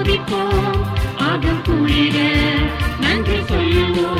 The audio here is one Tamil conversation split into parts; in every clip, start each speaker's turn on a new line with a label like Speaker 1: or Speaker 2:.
Speaker 1: துதிப்போம் அகம் குளிர நன்றி
Speaker 2: சொல்லுவோம்.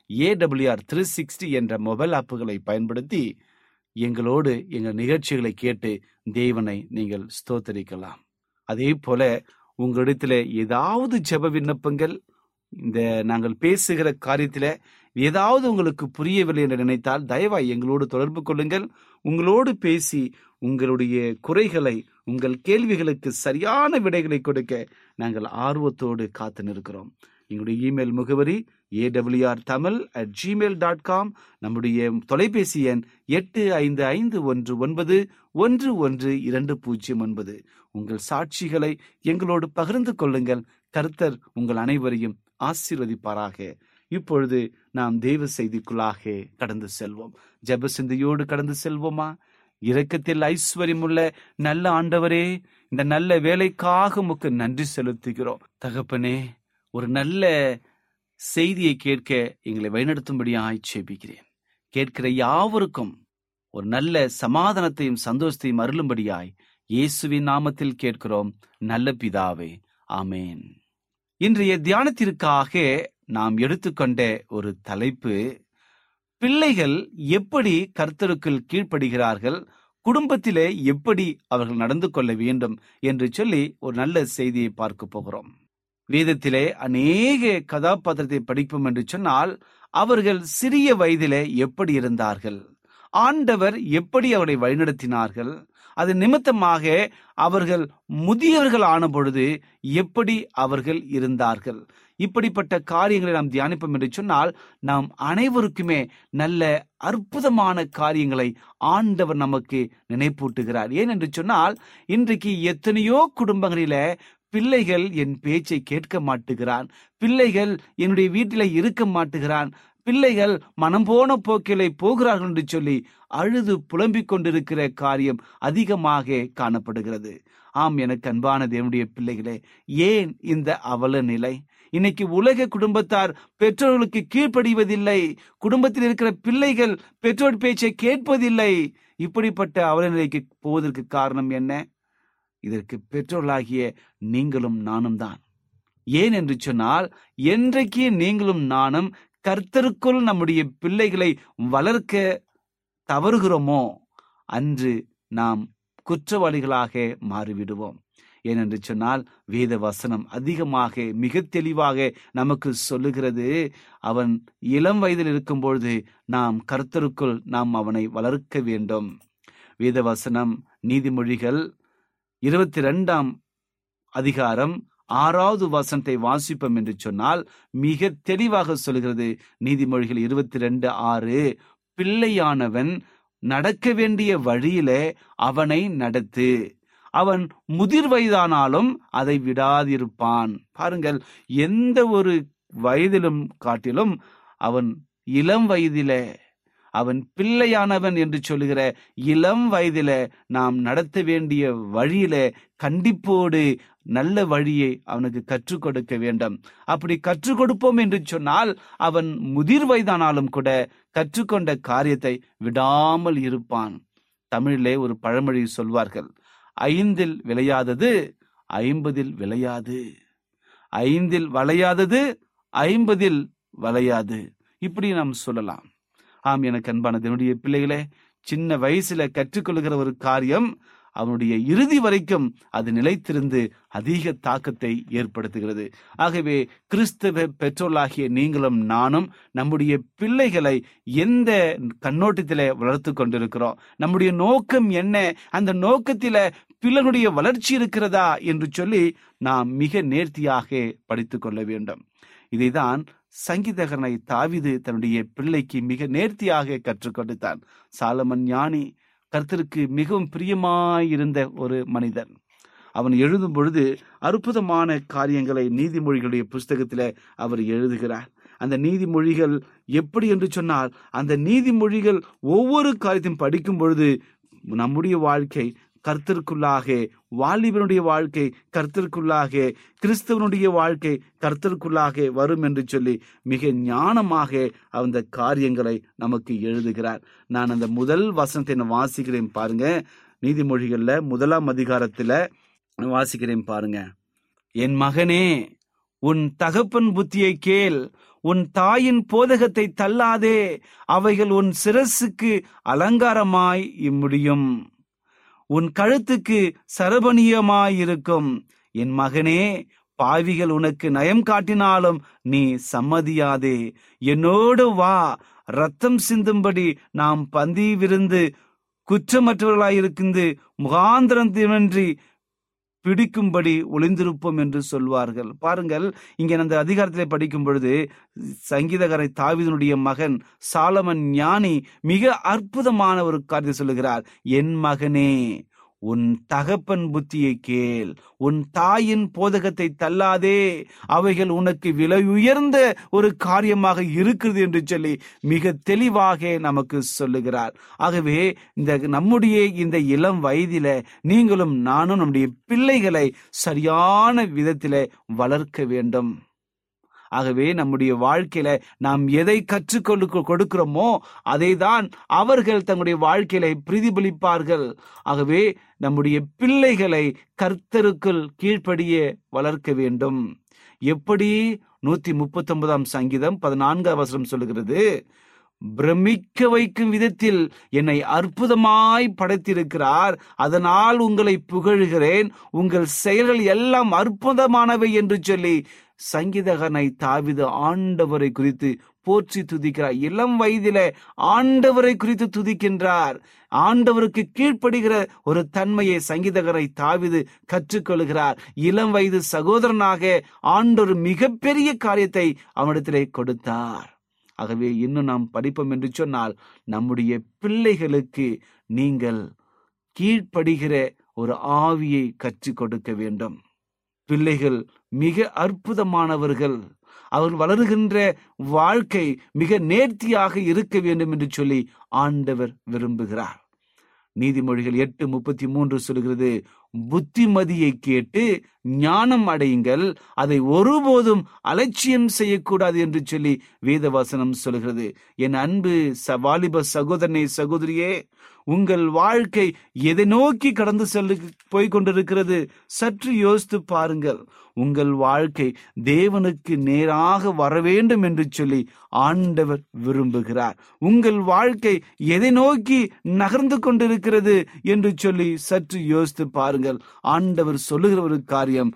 Speaker 3: ஏடபிள்யூஆர் த்ரீ சிக்ஸ்டி என்ற மொபைல் ஆப்புகளை பயன்படுத்தி எங்களோடு எங்கள் நிகழ்ச்சிகளை கேட்டு தேவனை நீங்கள் ஸ்தோத்தரிக்கலாம். அதே போல உங்களிடத்துல ஏதாவது ஜெப விண்ணப்பங்கள் இந்த நாங்கள் பேசுகிற காரியத்தில் ஏதாவது உங்களுக்கு புரியவில்லை என்று நினைத்தால் தயவாய் எங்களோடு தொடர்பு கொள்ளுங்கள். உங்களோடு பேசி உங்களுடைய குறைகளை உங்கள் கேள்விகளுக்கு சரியான விடைகளை கொடுக்க நாங்கள் ஆர்வத்தோடு காத்து நிற்கிறோம். எங்களுடைய இமெயில் முகவரி AWR Tamil at Gmail dot com நம்முடைய தொலைபேசி எண் எட்டு ஐந்து ஐந்து ஒன்று ஒன்பது ஒன்று ஒன்று இரண்டு பூஜ்ஜியம் ஒன்பது. உங்கள் சாட்சிகளை எங்களோடு பகிர்ந்து கொள்ளுங்கள். கர்த்தர் உங்கள் அனைவரையும் ஆசீர்வதிப்பாராக. இப்பொழுது நாம் தெய்வ செய்திக்குள்ளாக கடந்து செல்வோம். ஜப சிந்தையோடு கடந்து செல்வோமா? இரக்கத்தில் ஐஸ்வர்யமுள்ள நல்ல ஆண்டவரே இந்த நல்ல வேலைக்காக உமக்கு நன்றி செலுத்துகிறோம். தகப்பனே ஒரு நல்ல செய்தியை கேட்க எங்களை வழிநடத்தும்படியாய் சேபிக்கிறேன் கேட்கிற யாவருக்கும் ஒரு நல்ல சமாதானத்தையும் சந்தோஷத்தையும் அருளும்படியாய் இயேசுவின் நாமத்தில் கேட்கிறோம். நல்ல பிதாவே ஆமேன். இன்றைய தியானத்திற்காக நாம் எடுத்துக்கொண்ட ஒரு தலைப்பு பிள்ளைகள் எப்படி கர்த்தருக்குள் கீழ்ப்படுகிறார்கள் குடும்பத்திலே எப்படி அவர்கள் நடந்து கொள்ள வேண்டும் என்று சொல்லி ஒரு நல்ல செய்தியை பார்க்க போகிறோம். வேதத்திலே அநேக கதாபாத்திரத்தை படிப்போம் என்று சொன்னால் அவர்கள் சிறிய வயதிலே எப்படி இருந்தார்கள்? ஆண்டவர் எப்படி அவரை வழிநடத்தினார்கள்? அது நிமித்தமாக அவர்கள் முதியவர்கள் ஆன பொழுது எப்படி அவர்கள் இருந்தார்கள்? இப்படிப்பட்ட காரியங்களை நாம் தியானிப்போம் என்று சொன்னால் நாம் அனைவருக்குமே நல்ல அற்புதமான காரியங்களை ஆண்டவர் நமக்கு நினைப்பூட்டுகிறார். ஏன் என்று சொன்னால் இன்றைக்கு எத்தனையோ குடும்பங்களில பிள்ளைகள் என் பேச்சை கேட்க மாட்டுகிறான். பிள்ளைகள் என்னுடைய வீட்டில இருக்க மாட்டுகிறான். பிள்ளைகள் மனம் போன போக்கிலே போகிறார்கள் என்று சொல்லி அழுது புலம்பிக் கொண்டிருக்கிற காரியம் அதிகமாக காணப்படுகிறது. ஆம் எனக்கு அன்பான தேவனுடைய பிள்ளைகளே ஏன் இந்த அவல நிலை? இன்னைக்கு உலக குடும்பத்தார் பெற்றோர்களுக்கு கீழ்ப்படிவதில்லை. குடும்பத்தில் இருக்கிற பிள்ளைகள் பெற்றோர் பேச்சை கேட்பதில்லை. இப்படிப்பட்ட அவல நிலைக்கு போவதற்கு காரணம் என்ன? இதற்கு பெற்றோர்களாகிய நீங்களும் நானும் தான். ஏன் என்று சொன்னால் என்றைக்கு நீங்களும் நானும் கர்த்தருக்குள் நம்முடைய பிள்ளைகளை வளர்க்க தவறுகிறோமோ அன்று நாம் குற்றவாளிகளாக மாறிவிடுவோம். ஏனென்று சொன்னால் வேத வசனம் அதிகமாக மிக தெளிவாக நமக்கு சொல்லுகிறது. அவன் இளம் வயதில் இருக்கும் பொழுது நாம் கர்த்தருக்குள் நாம் அவனை வளர்க்க வேண்டும். வேத வசனம் நீதிமொழிகள் இருபத்தி ரெண்டாம் அதிகாரம் ஆறாவது வசனத்தை வாசிப்போம் என்று சொன்னால் மிக தெளிவாக சொல்கிறது. நீதிமொழிகள் இருபத்தி ரெண்டு ஆறு பிள்ளையானவன் நடக்க வேண்டிய வழியிலே அவனை நடத்து. அவன் முதிர் வயதானாலும் அதை விடாதிருப்பான். பாருங்கள் எந்த ஒரு வயதிலும் காட்டிலும் அவன் இளம் வயதிலே அவன் பிள்ளையானவன் என்று சொல்லுகிற இளம் வயதில நாம் நடத்த வேண்டிய வழியில கண்டிப்போடு நல்ல வழியை அவனுக்கு கற்றுக் கொடுக்க வேண்டும். அப்படி கற்றுக் கொடுப்போம் என்று சொன்னால் அவன் முதிர் வயதானாலும் கூட கற்றுக்கொண்ட காரியத்தை விடாமல் இருப்பான். தமிழிலே ஒரு பழமொழி சொல்வார்கள் ஐந்தில் விளையாதது ஐம்பதில் விளையாது. ஐந்தில் வளையாதது ஐம்பதில் வளையாது. இப்படி நாம் சொல்லலாம். ஆம் எனக்கு அன்பான என்னுடைய பிள்ளைகளே சின்ன வயசுல கற்றுக்கொள்கிற ஒரு காரியம் அவனுடைய இறுதி வரைக்கும் அது நிலைத்திருந்து அதிக தாக்கத்தை ஏற்படுத்துகிறது. ஆகவே கிறிஸ்தவ பெற்றோர்களாகிய நீங்களும் நானும் நம்முடைய பிள்ளைகளை எந்த கண்ணோட்டத்திலே வளர்த்து கொண்டிருக்கிறோம்? நம்முடைய நோக்கம் என்ன? அந்த நோக்கத்தில பிள்ளைகளுடைய வளர்ச்சி இருக்கிறதா? என்று சொல்லி நாம் மிக நேர்த்தியாக படித்துக் கொள்ள வேண்டும். இதைதான் சங்கீதகரனை தாவிது தன்னுடைய பிள்ளைக்கு மிக நேர்த்தியாக கற்றுக் கொடுத்தான். சாலமன் ஞானி கர்த்தருக்கு மிகவும் பிரியமாயிருந்த ஒரு மனிதன். அவன் எழுதும் பொழுது அற்புதமான காரியங்களை நீதிமொழிகளுடைய புஸ்தகத்தில் அவர் எழுதுகிறார். அந்த நீதிமொழிகள் எப்படி என்று சொன்னால் அந்த நீதிமொழிகள் ஒவ்வொரு காரியத்தையும் படிக்கும் பொழுது நம்முடைய வாழ்க்கை கர்த்தருக்குள்ளாக வாலிபனுடைய வாழ்க்கை கர்த்தருக்குள்ளாக கிறிஸ்தவனுடைய வாழ்க்கை கர்த்தருக்குள்ளாக வரும் என்று சொல்லி மிக ஞானமாக அந்த காரியங்களை நமக்கு எழுதுகிறார். நான் அந்த முதல் வசனத்தை நான் வாசிக்கிறேன் பாருங்க. நீதிமொழிகள்ல முதலாம் அதிகாரத்துல வாசிக்கிறேன் பாருங்க. என் மகனே உன் தகப்பன் புத்தியை கேள். உன் தாயின் போதகத்தை தள்ளாதே. அவைகள் உன் சிரசுக்கு அலங்காரமாய் முடியும் உன் கழுத்துக்கு சரபணியமாயிருக்கும். என் மகனே பாவிகள் உனக்கு நயம் காட்டினாலும் நீ சம்மதியாதே. என்னோடு வா. ரத்தம் சிந்தும்படி நாம் பந்தி விருந்து குற்றமற்றவர்களாயிருந்து முகாந்திரத்தினின்றி பிடிக்கும்படி ஒளிந்திருப்போம் என்று சொல்வார்கள். பாருங்கள் இங்கே அந்த அதிகாரத்திலே படிக்கும் பொழுது சங்கீதகரை தாவிதனுடைய மகன் சாலமன் ஞானி மிக அற்புதமான ஒரு காரியத்தை சொல்லுகிறார். என் மகனே உன் தகப்பன் புத்தியை கேள். உன் தாயின் போதகத்தை தள்ளாதே. அவைகள் உனக்கு விலை உயர்ந்த ஒரு காரியமாக இருக்கிறது என்று சொல்லி மிக தெளிவாக நமக்கு சொல்லுகிறார். ஆகவே இந்த நம்முடைய இந்த இளம் வயதில நீங்களும் நானும் நம்முடைய பிள்ளைகளை சரியான விதத்தில வளர்க்க வேண்டும். ஆகவே நம்முடைய வாழ்க்கையில நாம் எதை கற்றுக்கொள்ள கொடுக்கிறோமோ அதை தான் அவர்கள் தங்களுடைய வாழ்க்கையில பிரதிபலிப்பார்கள். ஆகவே நம்முடைய பிள்ளைகளை கர்த்தருக்குள் கீழ்ப்படிய வளர்க்க வேண்டும். எப்படி? நூத்தி முப்பத்தி ஒன்பதாம் சங்கீதம் பதினான்காம் அவசரம் சொல்லுகிறது பிரமிக்க வைக்கும் விதத்தில் என்னை அற்புதமாய் படைத்திருக்கிறார். அதனால் உங்களை புகழுகிறேன். உங்கள் செயல்கள் எல்லாம் அற்புதமானவை என்று சொல்லி சங்கீதகனை தாவிது ஆண்டவரை குறித்து போற்றி துதிக்கிறார். இளம் வயதில ஆண்டவரை குறித்து துதிக்கின்றார். ஆண்டவருக்கு கீழ்ப்படுகிற ஒரு தன்மையை சங்கீதகரை தாவிது கற்றுக்கொள்கிறார். இளம் வயது சகோதரனாக ஆண்டொரு மிகப்பெரிய காரியத்தை அவனிடத்திலே கொடுத்தார். ஆகவே இன்னும் நாம் படிப்போம் என்று சொன்னால் நம்முடைய பிள்ளைகளுக்கு நீங்கள் கீழ்ப்படுகிற ஒரு ஆவியை கற்றுக் கொடுக்க வேண்டும். பிள்ளைகள் மிக அற்புதமானவர்கள். அவர் வளருகின்ற வாழ்க்கை மிக நேர்த்தியாக இருக்க வேண்டும் என்று சொல்லி ஆண்டவர் விரும்புகிறார். நீதிமொழிகள் எட்டு முப்பத்தி மூன்று சொல்கிறது புத்திமதியை கேட்டு ஞானம் அடையுங்கள். அதை ஒருபோதும் அலட்சியம் செய்யக்கூடாது என்று சொல்லி வேதவசனம் சொல்கிறது. என் அன்பு சவாலிப வாலிப சகோதரனே சகோதரியே உங்கள் வாழ்க்கை எதை நோக்கி கடந்து செல்லு போய் கொண்டிருக்கிறது சற்று யோசித்து பாருங்கள். உங்கள் வாழ்க்கை தேவனுக்கு நேராக வர வேண்டும் என்று சொல்லி ஆண்டவர் விரும்புகிறார். உங்கள் வாழ்க்கை எதை நோக்கி நகர்ந்து கொண்டிருக்கிறது என்று சொல்லி சற்று யோசித்து பாருங்கள். ஆண்டவர் சொல்லுகிற ஒரு காரியம்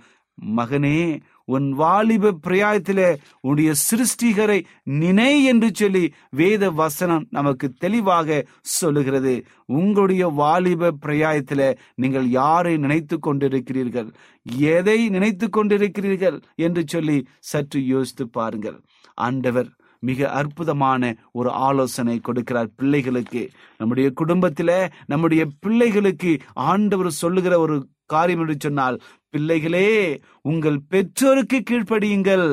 Speaker 3: மகனே உன் வாலிப பிராயத்திலே உன்னுடைய சிருஷ்டிகரை நினை என்று சொல்லி வேத வசனம் நமக்கு தெளிவாக சொல்லுகிறது. உங்களுடைய வாலிப பிரயாயத்திலே நீங்கள் யாரை நினைத்து கொண்டிருக்கிறீர்கள்? எதை நினைத்து கொண்டிருக்கிறீர்கள்? என்று சொல்லி சற்று யோசித்து பாருங்கள். ஆண்டவர் மிக அற்புதமான ஒரு ஆலோசனை கொடுக்கிறார் பிள்ளைகளுக்கு. நம்முடைய குடும்பத்தில் நம்முடைய பிள்ளைகளுக்கு ஆண்டவர் சொல்லுகிற ஒரு காரியம் என்று சொன்னால் பிள்ளைகளே உங்கள் பெற்றோருக்கு கீழ்ப்படியுங்கள்.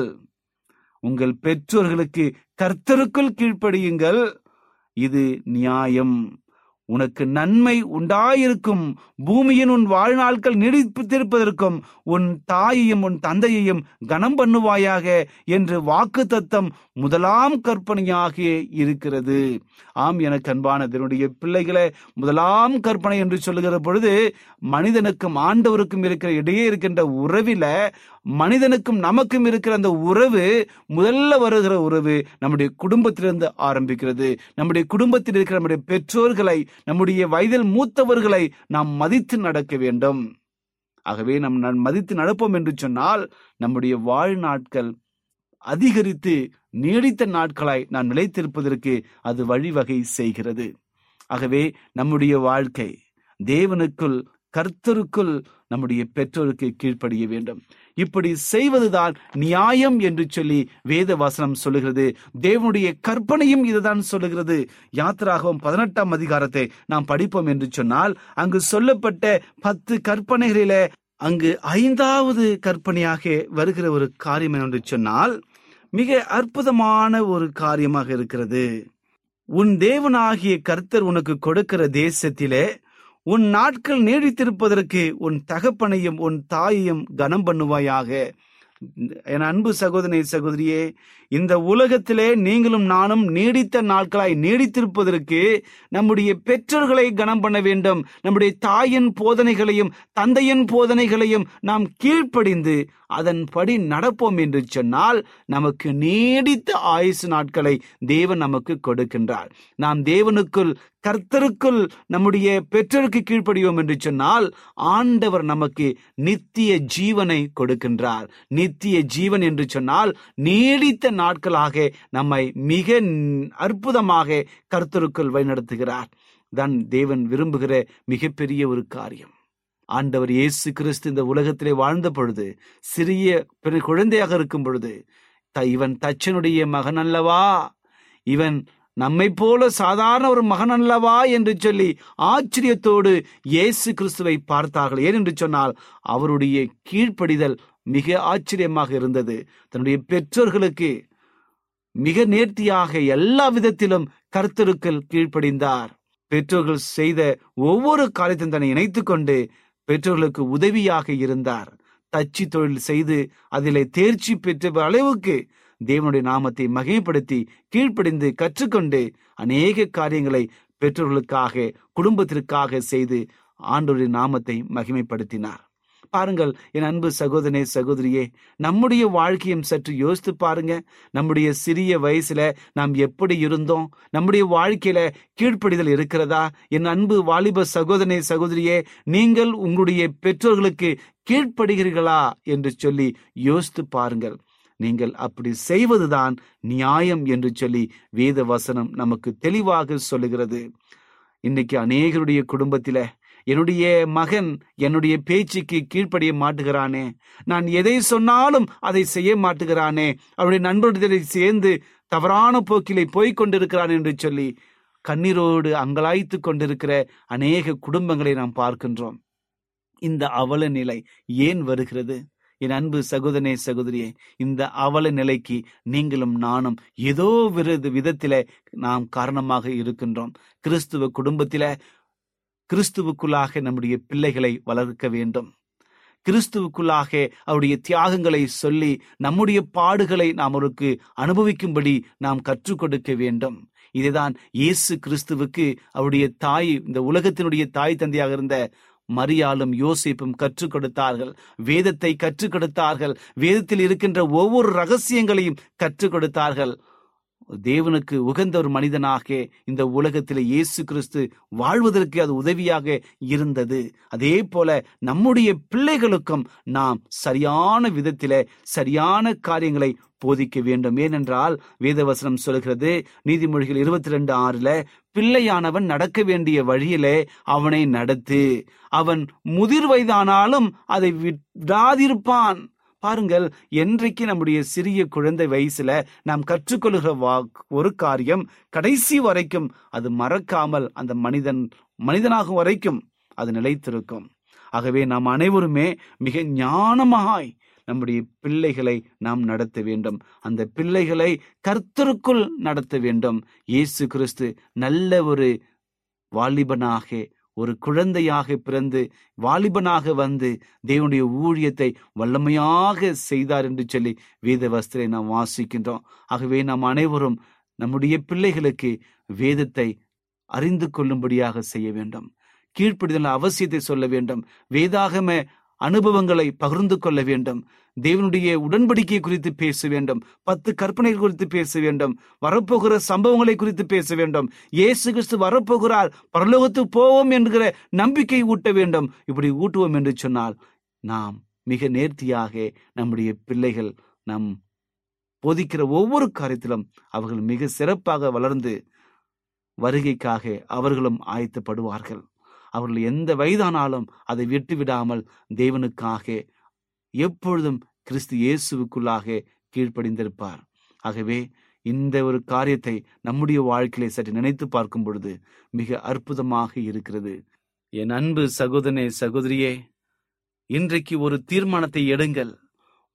Speaker 3: உங்கள் பெற்றோர்களுக்கு கர்த்தருக்குள் கீழ்ப்படியுங்கள். இது நியாயம். உனக்கு நன்மை உண்டாயிருக்கும். பூமியின் உன் வாழ்நாட்கள் நீடித்திருப்பதற்கும் உன் தாயையும் உன் தந்தையையும் கனம் பண்ணுவாயாக என்று வாக்கு தத்தம் முதலாம் கற்பனையாக இருக்கிறது. ஆம் எனக்கு அன்பான இதனுடைய பிள்ளைகளை முதலாம் கற்பனை என்று சொல்லுகிற பொழுது மனிதனுக்கும் ஆண்டவருக்கும் இருக்கிற இடையே இருக்கின்ற உறவில மனிதனுக்கும் நமக்கும் இருக்கிற அந்த உறவு முதல்ல வருகிற உறவு நம்முடைய குடும்பத்திலிருந்து ஆரம்பிக்கிறது. நம்முடைய குடும்பத்தில் இருக்கிற நம்முடைய பெற்றோர்களை நம்முடைய வயதில் மூத்தவர்களை நாம் மதித்து நடக்க வேண்டும். ஆகவே நம் மதித்து நடப்போம் என்று சொன்னால் நம்முடைய வாழ்நாட்கள் அதிகரித்து நீடித்த நாட்களாய் நாம் நிலைத்திருப்பதற்கு அது வழிவகை செய்கிறது. ஆகவே நம்முடைய வாழ்க்கை தேவனுக்குள் கர்த்தருக்குள் நம்முடைய பெற்றோருக்கு கீழ்ப்படிய வேண்டும். இப்படி செய்வதுதான் நியாயம் என்று சொல்லி வேத வசனம் சொல்லுகிறது. தேவனுடைய கற்பனையும் இதுதான் சொல்லுகிறது. யாத்திராகவும் பதினெட்டாம் அதிகாரத்தை நாம் படிப்போம் என்று சொன்னால் அங்கு சொல்லப்பட்ட பத்து கற்பனைகளில அங்கு ஐந்தாவது கற்பனையாக வருகிற ஒரு காரியம் என்று சொன்னால் மிக அற்புதமான ஒரு காரியமாக இருக்கிறது. உன் தேவனாகிய கர்த்தர் உனக்கு கொடுக்கிற தேசத்திலே உன் நாட்கள் நீடித்திருப்பதற்கு உன் தகப்பனையும் உன் தாயையும் கனம் பண்ணுவாயாக என் அன்பு சகோதரி சகோதரியே இந்த உலகத்திலே நீங்களும் நானும் நீடித்த நாட்களாய் நீடித்திருப்பதற்கு நம்முடைய பெற்றோர்களை கனம் பண்ண வேண்டும். நம்முடைய தாயின் போதனைகளையும் தந்தையின் போதனைகளையும் நாம் கீழ்ப்படிந்து அதன்படி நடப்போம் என்று சொன்னால் நமக்கு நீடித்த ஆயுசு நாட்களை தேவன் நமக்கு கொடுக்கின்றார். நாம் தேவனுக்குள் கர்த்தருக்குள் நம்முடைய பெற்றோருக்கு கீழ்ப்படியோம் என்று சொன்னால் ஆண்டவர் நமக்கு நித்திய ஜீவனை கொடுக்கின்றார். நித்திய ஜீவன் என்று சொன்னால் நீடித்த நாட்களாக நம்மை மிக அற்புதமாக கருத்தருக்குள் வழிநடத்துகிறார். தான் தேவன் விரும்புகிற மிகப்பெரிய ஒரு காரியம். ஆண்டவர் இயேசு கிறிஸ்து இந்த உலகத்திலே வாழ்ந்த பொழுது சிறிய பெரு குழந்தையாக இருக்கும் பொழுது த- இவன் தச்சனுடைய மகன் அல்லவா? இவன் நம்மை போல சாதாரண ஒரு மகன் அல்லவா? என்று சொல்லி ஆச்சரியத்தோடு இயேசு கிறிஸ்துவை பார்த்தார்கள். ஏன் என்று சொன்னால் அவருடைய கீழ்ப்படிதல் மிக ஆச்சரியமாக இருந்தது. தன்னுடைய பெற்றோர்களுக்கு மிக நேர்த்தியாக எல்லா விதத்திலும் கருத்தருக்கள் கீழ்ப்படிந்தார். பெற்றோர்கள் செய்த ஒவ்வொரு காரியத்தையும் தன்னை இணைத்துக் கொண்டு பெற்றோர்களுக்கு உதவியாக இருந்தார். தச்சு தொழில் செய்து அதிலே தேர்ச்சி பெற்ற அளவுக்கு தேவனுடைய நாமத்தை மகிமைப்படுத்தி கீழ்ப்படிந்து கற்றுக்கொண்டு அநேக காரியங்களை பெற்றோர்களுக்காக குடும்பத்திற்காக செய்து ஆண்டவருடைய நாமத்தை மகிமைப்படுத்தினார். பாருங்கள் என் அன்பு சகோதரனே சகோதரியே நம்முடைய வாழ்க்கையும் சற்று யோசித்து பாருங்க. நம்முடைய சிறிய வயசுல நாம் எப்படி இருந்தோம்? நம்முடைய வாழ்க்கையில கீழ்ப்படிதல் இருக்கிறதா? என் அன்பு வாலிப சகோதரனே சகோதரியே நீங்கள் உங்களுடைய பெற்றோர்களுக்கு கீழ்ப்படுகிறீர்களா? என்று சொல்லி யோசித்து பாருங்கள். நீங்கள் அப்படி செய்வதுதான் நியாயம் என்று சொல்லி வேத வசனம் நமக்கு தெளிவாக சொல்லுகிறது. இன்னைக்கு அநேகருடைய குடும்பத்தில என்னுடைய மகன் என்னுடைய பேச்சுக்கு கீழ்ப்படிய மாட்டுகிறானே. நான் எதை சொன்னாலும் அதை செய்ய மாட்டுகிறானே. அவருடைய நண்பர்களை சேர்ந்து தவறான போக்கிலே போய்க் கொண்டிருக்கிறான் என்று சொல்லி கண்ணீரோடு அங்கலாய்த்து கொண்டிருக்கிற அநேக குடும்பங்களை நாம் பார்க்கின்றோம். இந்த அவல நிலை ஏன் வருகிறது? என் அன்பு சகோதரனே சகோதரியே இந்த அவல நிலைக்கு நீங்களும் நானும் ஏதோ விருது விதத்தில நாம் காரணமாக இருக்கின்றோம். கிறிஸ்துவ குடும்பத்தில கிறிஸ்துவுக்குள்ளாக நம்முடைய பிள்ளைகளை வளர்க்க வேண்டும். கிறிஸ்துவுக்குள்ளாக அவருடைய தியாகங்களை சொல்லி நம்முடைய பாடுகளை நாம் அவருக்கு அனுபவிக்கும்படி நாம் கற்றுக் கொடுக்க வேண்டும். இதுதான் இயேசு கிறிஸ்துவுக்கு அவருடைய தாய் இந்த உலகத்தினுடைய தாய் தந்தையாக இருந்த மரியாளும் யோசிப்பும் கற்றுக் கொடுத்தார்கள். வேதத்தை கற்றுக் கொடுத்தார்கள். வேதத்தில் இருக்கின்ற ஒவ்வொரு ரகசியங்களையும் கற்றுக் கொடுத்தார்கள். தேவனுக்கு உகந்த ஒரு மனிதனாக இந்த உலகத்தில் இயேசு கிறிஸ்து வாழ்வதற்கு அது உதவியாக இருந்தது. அதே போல நம்முடைய பிள்ளைகளுக்கும் நாம் சரியான விதத்திலே சரியான காரியங்களை போதிக்க வேண்டும். ஏனென்றால் வேதவசனம் சொல்கிறது நீதிமொழிகள் இருபத்தி ரெண்டு ஆறுல பிள்ளையானவன் நடக்க வேண்டிய வழியிலே அவனை நடத்து. அவன் முதிர் வயதானாலும் அதை விடாதிருப்பான். பாருங்கள் என்றைக்கு நம்முடைய சிறிய குழந்தை வயசுல நாம் கற்றுக்கொள்கிற வா ஒரு காரியம் கடைசி வரைக்கும் அது மறக்காமல் அந்த மனிதன் மனிதனாகும் வரைக்கும் அது நிலைத்திருக்கும். ஆகவே நாம் அனைவருமே மிக ஞானமாய் நம்முடைய பிள்ளைகளை நாம் நடத்த வேண்டும். அந்த பிள்ளைகளை கர்த்தருக்குள் நடத்த வேண்டும். இயேசு கிறிஸ்து நல்ல ஒரு வாலிபனாக ஒரு குழந்தையாக பிறந்து வாலிபனாக வந்து தேவனுடைய ஊழியத்தை வல்லமையாக செய்தார் என்று சொல்லி வேத வஸ்திரை நாம் வாசிக்கின்றோம். ஆகவே நாம் அனைவரும் நம்முடைய பிள்ளைகளுக்கு வேதத்தை அறிந்து கொள்ளும்படியாக செய்ய வேண்டும். கீழ்ப்படிதல் அவசியத்தை சொல்ல வேண்டும். வேதாகம அனுபவங்களை பகிர்ந்து கொள்ள வேண்டும். தேவனுடைய உடன்படிக்கை குறித்து பேச வேண்டும். பத்து கற்பனைகள் குறித்து பேச வேண்டும். வரப்போகிற சம்பவங்களை குறித்து பேச வேண்டும். இயேசு கிறிஸ்து வரப்போகிறார். பரலோகத்துக்கு போவோம் என்கிற நம்பிக்கை ஊட்ட வேண்டும். இப்படி ஊட்டுவோம் என்று சொன்னால் நாம் மிக நேர்த்தியாக நம்முடைய பிள்ளைகள் நம் போதிக்கிற ஒவ்வொரு காரியத்திலும் அவர்கள் மிக சிறப்பாக வளர்ந்து வருகைக்காக அவர்களும் ஆயத்தப்படுவார்கள். அவர்கள் எந்த வயதானாலும் அதை விட்டு விடாமல் தேவனுக்காக எப்பொழுதும் கிறிஸ்து இயேசுவுக்குள்ளாக கீழ்ப்படிந்திருப்பார். ஆகவே இந்த ஒரு காரியத்தை நம்முடைய வாழ்க்கையிலே சற்று நினைத்து பார்க்கும் பொழுது மிக அற்புதமாக இருக்கிறது. என் அன்பு சகோதரனே சகோதரியே இன்றைக்கு ஒரு தீர்மானத்தை எடுங்கள்.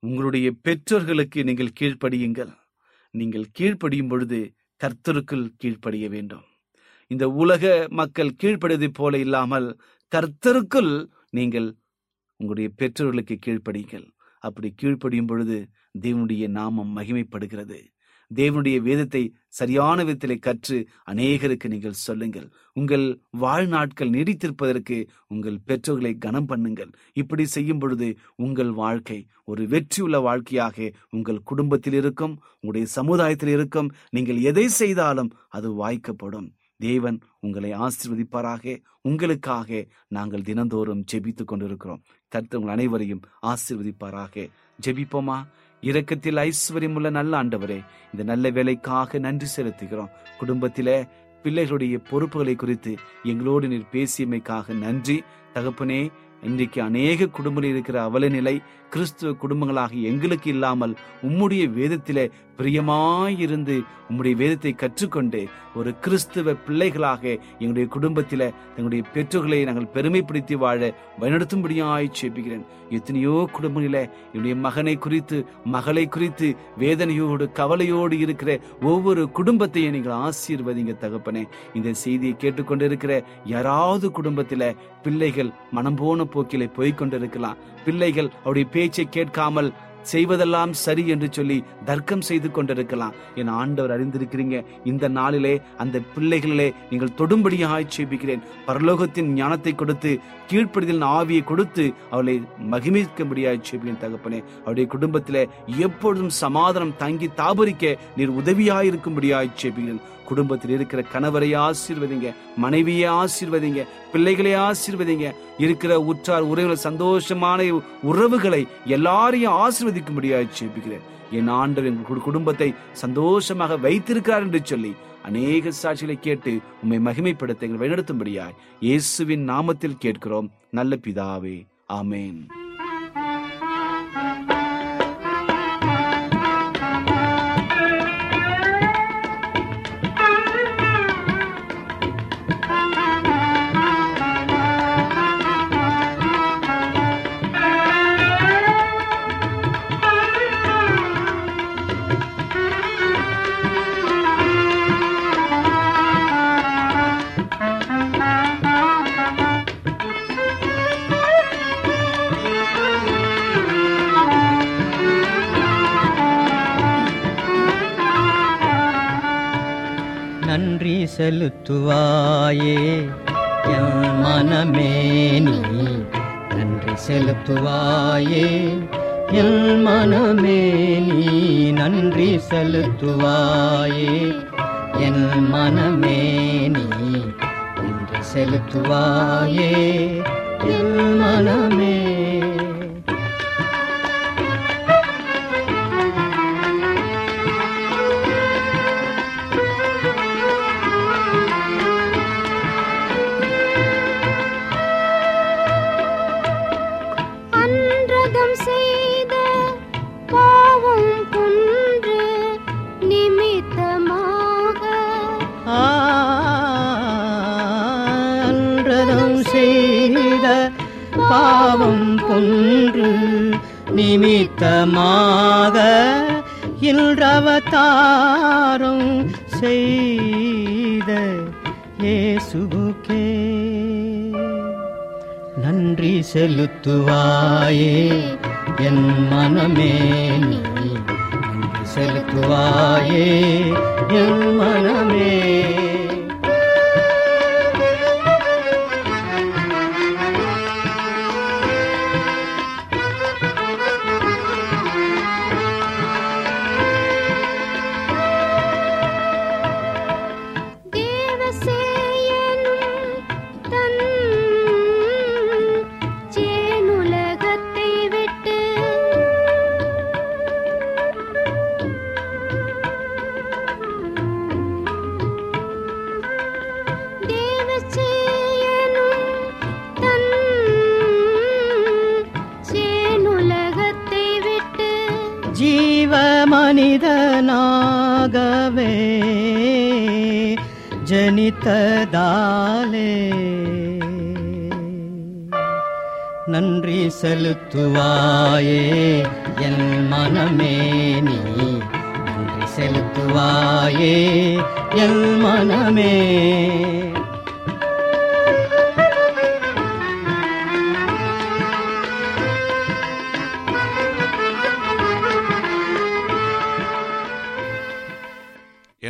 Speaker 3: உங்களுடைய பெற்றோர்களுக்கு நீங்கள் கீழ்ப்படியுங்கள். நீங்கள் கீழ்ப்படியும் பொழுது கர்த்தருக்குள் கீழ்ப்படிய வேண்டும். இந்த உலக மக்கள் கீழ்ப்படுவதைப் போல இல்லாமல் கர்த்தருக்குள் நீங்கள் உங்களுடைய பெற்றோர்களுக்கு கீழ்ப்படியுங்கள். அப்படி கீழ்ப்படியும் பொழுது தேவனுடைய நாமம் மகிமைப்படுகிறது. தேவனுடைய வேதத்தை சரியான விதத்திலே கற்று அநேகருக்கு நீங்கள் சொல்லுங்கள். உங்கள் வாழ்நாட்கள் நீடித்திருப்பதற்கு உங்கள் பெற்றோர்களை கனம் பண்ணுங்கள். இப்படி செய்யும் பொழுது உங்கள் வாழ்க்கை ஒரு வெற்றியுள்ள வாழ்க்கையாக உங்கள் குடும்பத்தில் இருக்கும் உங்களுடைய சமுதாயத்தில் இருக்கும். நீங்கள் எதை செய்தாலும் அது வாய்க்கப்படும். தேவன் உங்களை ஆசிர்வதிப்பாராக. உங்களுக்காக நாங்கள் தினந்தோறும் ஜெபித்துக் கொண்டிருக்கிறோம். கர்த்தர் உங்கள் அனைவரையும் ஆசிர்வதிப்பாராக. ஜெபிப்போமா? இரக்கத்தில் ஐஸ்வர்யமுள்ள நல்ல ஆண்டவரே இந்த நல்ல வேலைக்காக நன்றி செலுத்துகிறோம். குடும்பத்திலே பிள்ளைகளுடைய பொறுப்புகளை குறித்து எங்களோடு நீர் பேசியமைக்காக நன்றி. தகப்பனே இன்றைக்கு அநேக குடும்பங்களில் இருக்கிற அவல நிலை கிறிஸ்துவ குடும்பங்களாக எங்களுக்கு இல்லாமல் உம்முடைய வேதத்திலே பிரியமாயிருந்து உம்முடைய வேதத்தை கற்றுக்கொண்டு ஒரு கிறிஸ்துவ பிள்ளைகளாக எங்களுடைய குடும்பத்தில எங்களுடைய பெற்றோர்களை நாங்கள் பெருமைப்படுத்தி வாழ வழிநடத்தும்படியாய் சேப்பிக்கிறேன் எத்தனையோ குடும்பங்களில என்னுடைய மகனை குறித்து மகளை குறித்து வேதனையோடு கவலையோடு இருக்கிற ஒவ்வொரு குடும்பத்தையும் நீங்கள் ஆசீர்வதிங்க தகப்பனே. இந்த செய்தியை கேட்டுக்கொண்டிருக்கிற யாராவது குடும்பத்தில பிள்ளைகள் மனம் போன போக்கிலே போய்கொண்டிருக்கலாம் பிள்ளைகள் அவருடைய பேச்சை கேட்காமல் செய்வதெல்லாம் சரி என்று சொல்லி தர்க்கம் செய்து கொண்டிருக்கலாம். என் ஆண்டவர் அறிந்திருக்கிறீங்க இந்த நாளிலே அந்த பிள்ளைகளிலே நீங்கள் தொடும்படியாக சேபிக்கிறேன் பரலோகத்தின் ஞானத்தை கொடுத்து கீழ்ப்படுதல் ஆவியை கொடுத்து அவளை மகிமிக்கும்படியாய் சேபிக்கிறேன் தகப்பனே. அவருடைய குடும்பத்திலே எப்பொழுதும் சமாதானம் தங்கி தாபரிக்க நீர் உதவியாயிருக்கும்படியாய் சேபிக்கிறேன் குடும்பத்தில் இருக்கிற கணவரை ஆசீர்வதிங்க மனைவியை ஆசீர்வதிங்க பிள்ளைகளை ஆசீர்வதிங்க. இருக்கிற உற்றார் உறவுகள் சந்தோஷமான உறவுகளை எல்லாரையும் ஆசீர்வதிக்கும்படியாக ஜெபிக்கிறேன். என் ஆண்டவர் எங்கள் குடும்பத்தை சந்தோஷமாக வைத்திருக்கிறார் என்று சொல்லி அநேக சாட்சிகளை கேட்டு உண்மை மகிமைப்படுத்த எங்கள் வழிநடத்தும்படியாய் இயேசுவின் நாமத்தில் கேட்கிறோம். நல்ல பிதாவே ஆமேன்.
Speaker 4: செலுத்துவாயே. என் மனமே நீ நன்றி செலுத்துவாயே. என் மனமே நீ நன்றி செலுத்துவாயே. என் மனமே நீ நன்றி செலுத்துவாயே. என் மனமே
Speaker 5: பாவம் கொன்று நிமித்தமாக
Speaker 4: இன்றவதாரம் செய்த ஏசுகே நன்றி செலுத்துவாயே என் மனமே நீ. நன்றி செலுத்துவாயே என் மனமே